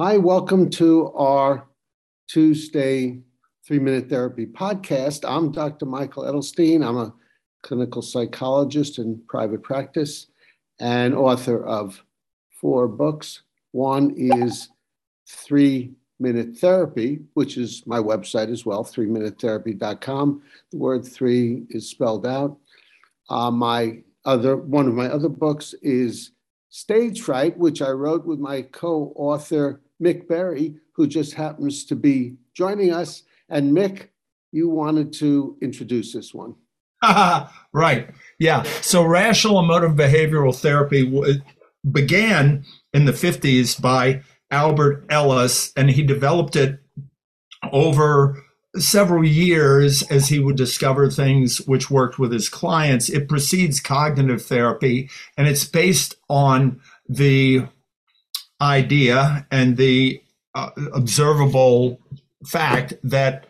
Hi, welcome to our Tuesday three minute therapy podcast. I'm Dr. Michael Edelstein. I'm a clinical psychologist in private practice and author of four books. One is Three Minute Therapy, which is my website as well, three minutetherapy.com. The word three is spelled out. Uh, my other one of my other books is Stage Fright, which I wrote with my co-author Mick Berry, who just happens to be joining us. And Mick, you wanted to introduce this one. right. Yeah. So rational emotive behavioral therapy began in the 50s by Albert Ellis, and he developed it over several years as he would discover things which worked with his clients. It precedes cognitive therapy, and it's based on the idea and the uh, observable fact that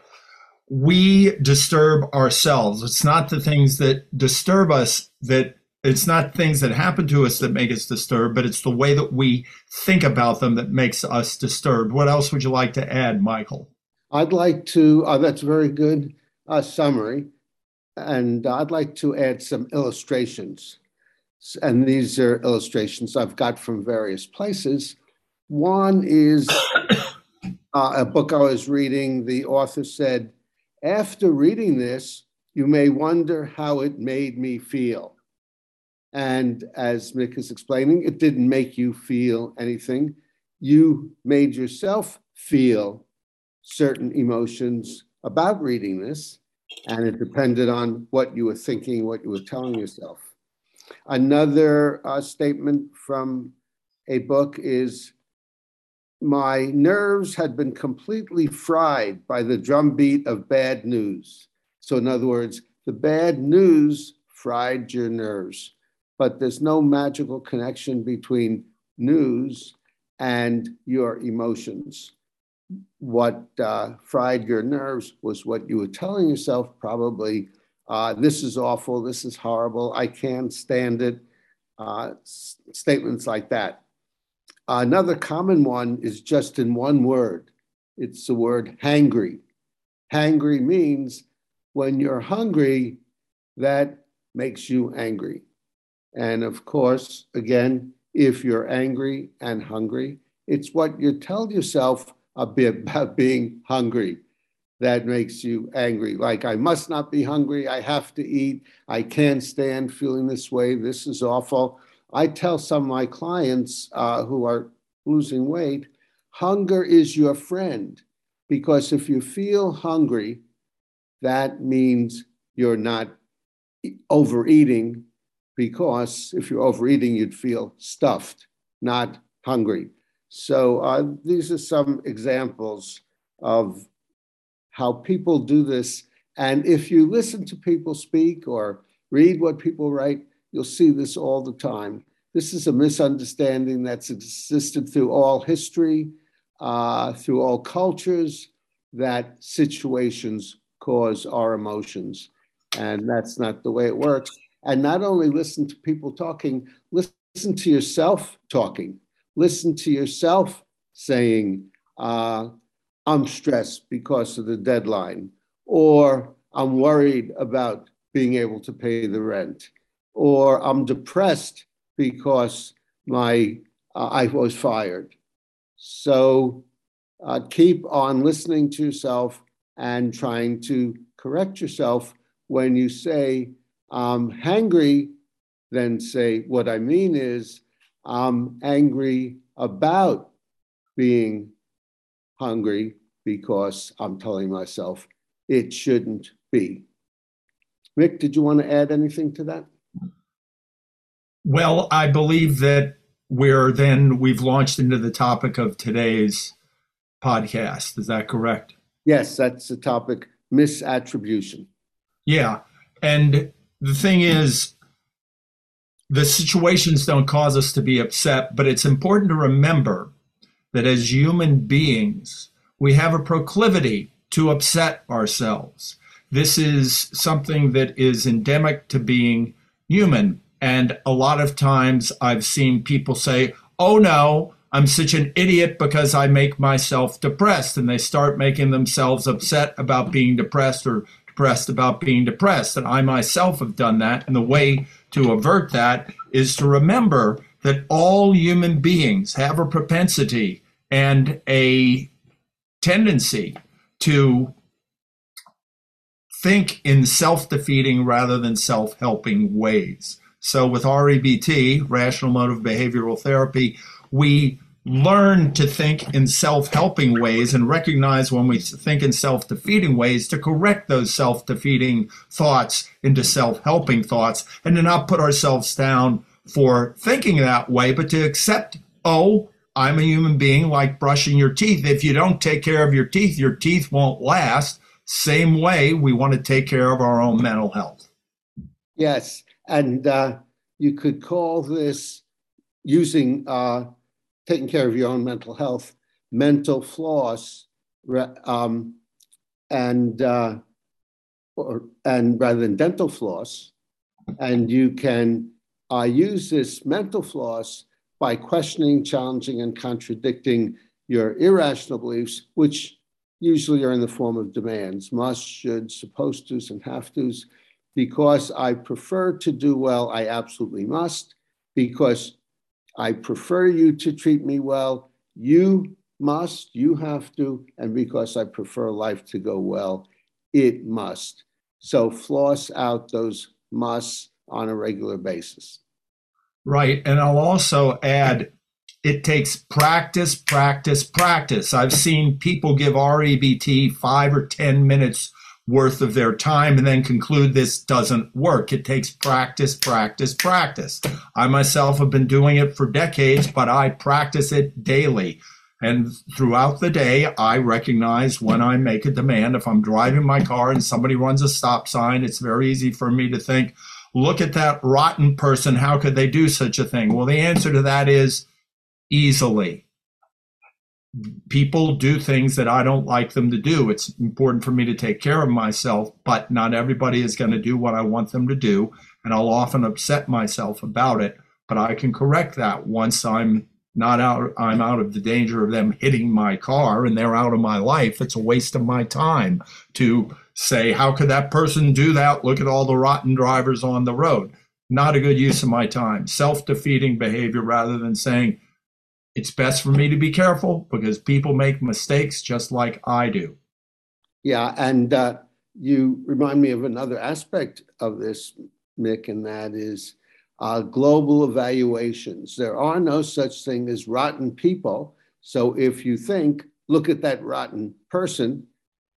we disturb ourselves. It's not the things that disturb us that it's not things that happen to us that make us disturbed, but it's the way that we think about them that makes us disturbed. What else would you like to add, Michael? I'd like to, uh, that's a very good uh, summary. And I'd like to add some illustrations. And these are illustrations I've got from various places. One is uh, a book I was reading. The author said, After reading this, you may wonder how it made me feel. And as Mick is explaining, it didn't make you feel anything. You made yourself feel certain emotions about reading this, and it depended on what you were thinking, what you were telling yourself. Another uh, statement from a book is My nerves had been completely fried by the drumbeat of bad news. So, in other words, the bad news fried your nerves, but there's no magical connection between news and your emotions what uh, fried your nerves was what you were telling yourself probably uh, this is awful this is horrible i can't stand it. Uh, s- statements like that. Another common one is just in one word. It's the word hangry. Hangry means when you're hungry that makes you angry. And of course again if you're angry and hungry it's what you tell yourself a bit about being hungry that makes you angry. Like, I must not be hungry. I have to eat. I can't stand feeling this way. This is awful. I tell some of my clients uh, who are losing weight hunger is your friend because if you feel hungry, that means you're not overeating because if you're overeating, you'd feel stuffed, not hungry. So uh, these are some examples of how people do this. And if you listen to people speak or read what people write, you'll see this all the time. This is a misunderstanding that's existed through all history, uh, through all cultures, that situations cause our emotions. And that's not the way it works. And not only listen to people talking, listen to yourself talking listen to yourself saying, uh, I'm stressed because of the deadline, or I'm worried about being able to pay the rent, or I'm depressed because my uh, I was fired. So uh, keep on listening to yourself and trying to correct yourself when you say I'm hangry. Then say what I mean is I'm angry about being hungry because I'm telling myself it shouldn't be. Mick, did you want to add anything to that? Well, I believe that we're then we've launched into the topic of today's podcast. Is that correct? Yes, that's the topic misattribution. Yeah. And the thing is, the situations don't cause us to be upset, but it's important to remember that as human beings, we have a proclivity to upset ourselves. This is something that is endemic to being human. And a lot of times I've seen people say, oh no, I'm such an idiot because I make myself depressed. And they start making themselves upset about being depressed or depressed about being depressed. And I myself have done that. And the way to avert that is to remember that all human beings have a propensity and a tendency to think in self defeating rather than self helping ways. So, with REBT, Rational Emotive Behavioral Therapy, we learn to think in self helping ways and recognize when we think in self defeating ways to correct those self defeating thoughts into self helping thoughts and to not put ourselves down for thinking that way, but to accept, oh, I'm a human being like brushing your teeth. If you don't take care of your teeth, your teeth won't last. Same way, we want to take care of our own mental health. Yes. And uh, you could call this using uh, taking care of your own mental health, mental floss, um, and uh, or, and rather than dental floss, and you can uh, use this mental floss by questioning, challenging, and contradicting your irrational beliefs, which usually are in the form of demands must, should, supposed tos, and have tos. Because I prefer to do well, I absolutely must. Because I prefer you to treat me well, you must, you have to. And because I prefer life to go well, it must. So floss out those musts on a regular basis. Right. And I'll also add it takes practice, practice, practice. I've seen people give REBT five or 10 minutes worth of their time and then conclude this doesn't work. It takes practice, practice, practice. I myself have been doing it for decades, but I practice it daily. And throughout the day, I recognize when I make a demand. If I'm driving my car and somebody runs a stop sign, it's very easy for me to think, look at that rotten person. How could they do such a thing? Well, the answer to that is easily. People do things that I don't like them to do. It's important for me to take care of myself, but not everybody is going to do what I want them to do. And I'll often upset myself about it, but I can correct that once I'm not out i'm out of the danger of them hitting my car and they're out of my life it's a waste of my time to say how could that person do that look at all the rotten drivers on the road not a good use of my time self-defeating behavior rather than saying it's best for me to be careful because people make mistakes just like I do. Yeah, and uh, you remind me of another aspect of this, Mick, and that is uh, global evaluations. There are no such thing as rotten people. So if you think, look at that rotten person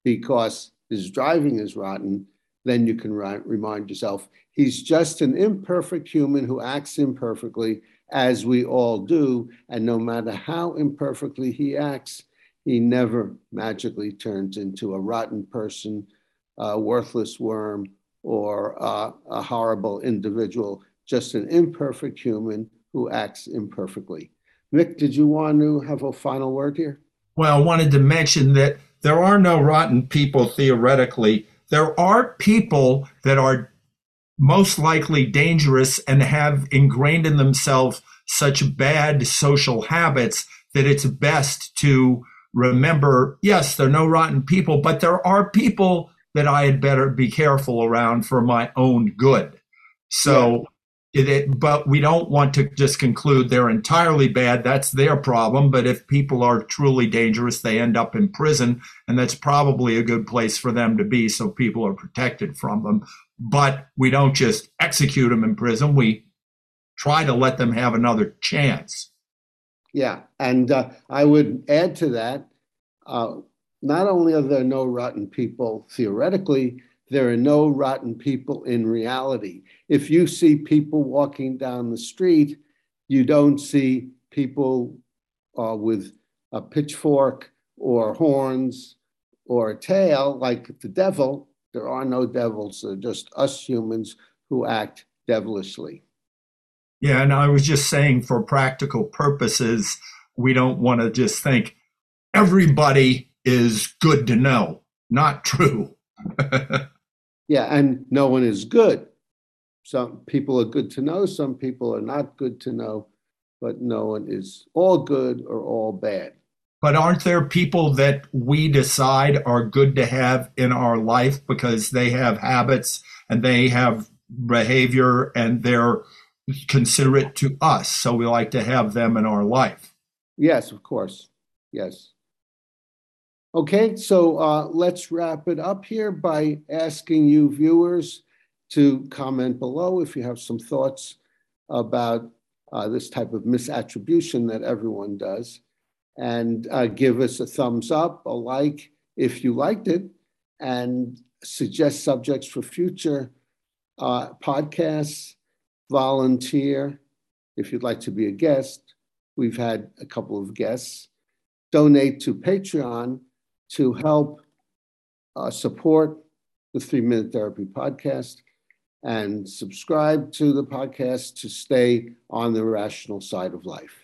because his driving is rotten, then you can ri- remind yourself he's just an imperfect human who acts imperfectly as we all do. And no matter how imperfectly he acts, he never magically turns into a rotten person, a worthless worm, or uh, a horrible individual, just an imperfect human who acts imperfectly. Mick, did you want to have a final word here? Well, I wanted to mention that there are no rotten people theoretically. There are people that are most likely dangerous and have ingrained in themselves such bad social habits that it's best to remember yes, there are no rotten people, but there are people that I had better be careful around for my own good. So. It, but we don't want to just conclude they're entirely bad. That's their problem. But if people are truly dangerous, they end up in prison, and that's probably a good place for them to be so people are protected from them but we don't just execute them in prison. We try to let them have another chance. Yeah, and uh, I would add to that uh, not only are there no rotten people theoretically, there are no rotten people in reality. If you see people walking down the street, you don't see people uh, with a pitchfork or horns or a tail like the devil. There are no devils, they're just us humans who act devilishly. Yeah, and I was just saying for practical purposes, we don't want to just think everybody is good to know. Not true. yeah, and no one is good. Some people are good to know, some people are not good to know. but no one is all good or all bad. But aren't there people that we decide are good to have in our life because they have habits and they have behavior and they're considerate to us? So we like to have them in our life. Yes, of course. Yes. Okay, so uh, let's wrap it up here by asking you viewers to comment below if you have some thoughts about uh, this type of misattribution that everyone does. And uh, give us a thumbs up, a like if you liked it, and suggest subjects for future uh, podcasts, volunteer if you'd like to be a guest. We've had a couple of guests. Donate to Patreon to help uh, support the Three Minute Therapy podcast and subscribe to the podcast to stay on the rational side of life.